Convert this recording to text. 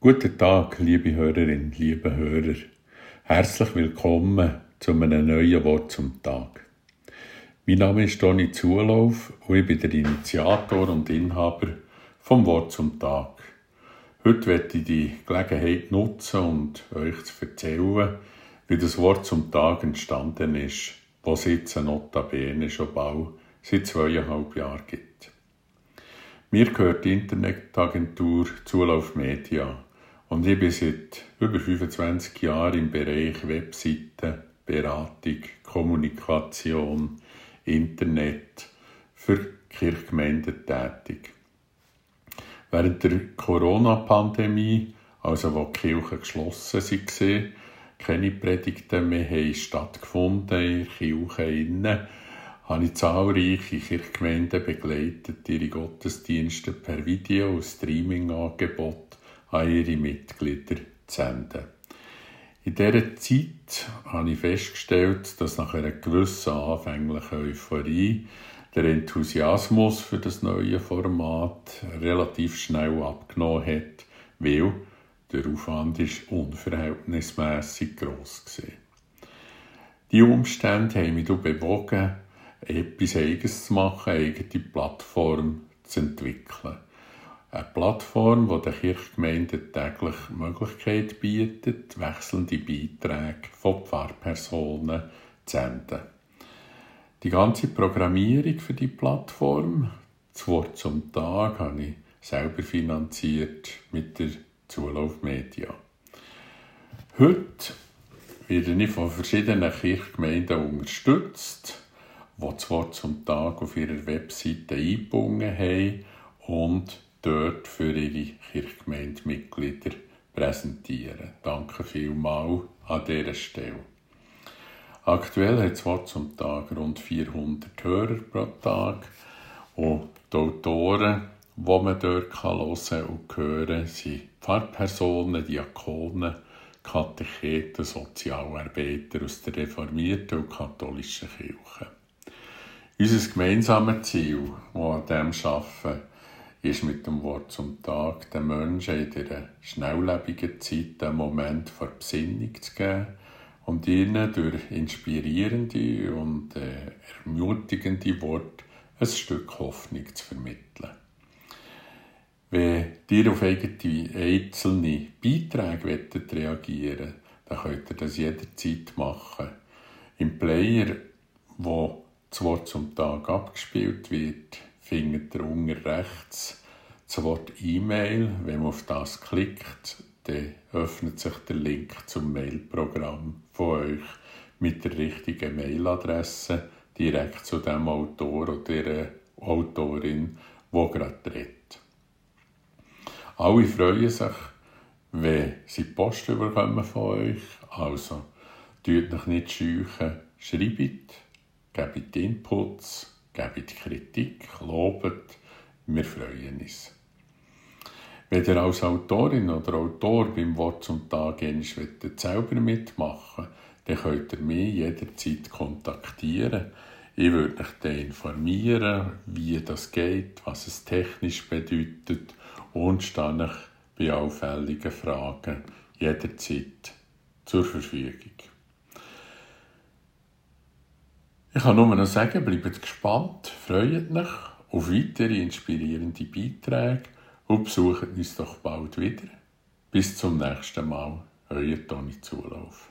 Guten Tag, liebe Hörerinnen, liebe Hörer. Herzlich willkommen zu einem neuen Wort zum Tag. Mein Name ist Toni Zulauf und ich bin der Initiator und Inhaber vom Wort zum Tag. Heute werde ich die Gelegenheit nutzen und euch zu erzählen, wie das Wort zum Tag entstanden ist, was jetzt notabene schon bald seit zweieinhalb Jahren gibt. Mir gehört die Internetagentur Zulauf Media und ich bin seit über 25 Jahren im Bereich Webseiten, Beratung, Kommunikation, Internet für Kirchgemeinden tätig. Während der Corona-Pandemie, also wo die Kirchen geschlossen waren, keine Predigten mehr stattgefunden in Kirchen, habe ich zahlreiche Kirchgemeinden begleitet, ihre Gottesdienste per Video- und Streaming-Angebot an ihre Mitglieder zu senden. In dieser Zeit habe ich festgestellt, dass nach einer gewissen anfänglichen Euphorie der Enthusiasmus für das neue Format relativ schnell abgenommen hat, weil der Aufwand ist unverhältnismäßig groß war. Die Umstände haben mich bewogen, etwas Eigenes zu machen, eine eigene Plattform zu entwickeln. Eine Plattform, die den Kirchgemeinden täglich die Möglichkeit bietet, wechselnde Beiträge von Pfarrpersonen zu senden. Die ganze Programmierung für die Plattform, das Wort zum Tag, habe ich selber finanziert mit der Zulauf Media. Heute werde ich von verschiedenen Kirchgemeinden unterstützt, die das Wort zum Tag auf ihrer Webseite eingebunden haben und dort für ihre Kirchgemeindemitglieder präsentieren. Danke vielmals an dieser Stelle. Aktuell hat Wort zum Tag rund 400 Hörer pro Tag und die Autoren, die man dort hören und hören sind Pfarrpersonen, Diakonen, Katecheten, Sozialarbeiter aus der reformierten und katholischen Kirche. Unser gemeinsames Ziel, das an dem arbeiten, ist mit dem Wort zum Tag den Menschen in dieser schnelllebigen Zeit einen Moment vor Besinnung zu geben und ihnen durch inspirierende und äh, ermutigende Worte ein Stück Hoffnung zu vermitteln. Wenn ihr auf eigene einzelne Beiträge reagieren dann könnt ihr das jederzeit machen. Im Player, wo das Wort zum Tag abgespielt wird, findet ihr unten rechts das Wort E-Mail. Wenn man auf das klickt, dann öffnet sich der Link zum Mailprogramm von euch mit der richtigen Mailadresse direkt zu dem Autor oder der Autorin, wo gerade redet. Alle freuen sich, wenn sie Post bekommen von euch. Also, tut euch nicht scheuchen, schreibt, gebt Inputs, gebt Kritik, lobet, wir freuen uns. Wenn ihr als Autorin oder Autor beim Wort zum Tag selber mitmachen dann könnt ihr mich jederzeit kontaktieren. Ich würde euch dann informieren, wie das geht, was es technisch bedeutet und stehe bei auffälligen Fragen jederzeit zur Verfügung. Ich kann nur noch sagen, bleibt gespannt, freut euch auf weitere inspirierende Beiträge und besucht uns doch bald wieder. Bis zum nächsten Mal, euer Toni Zulauf.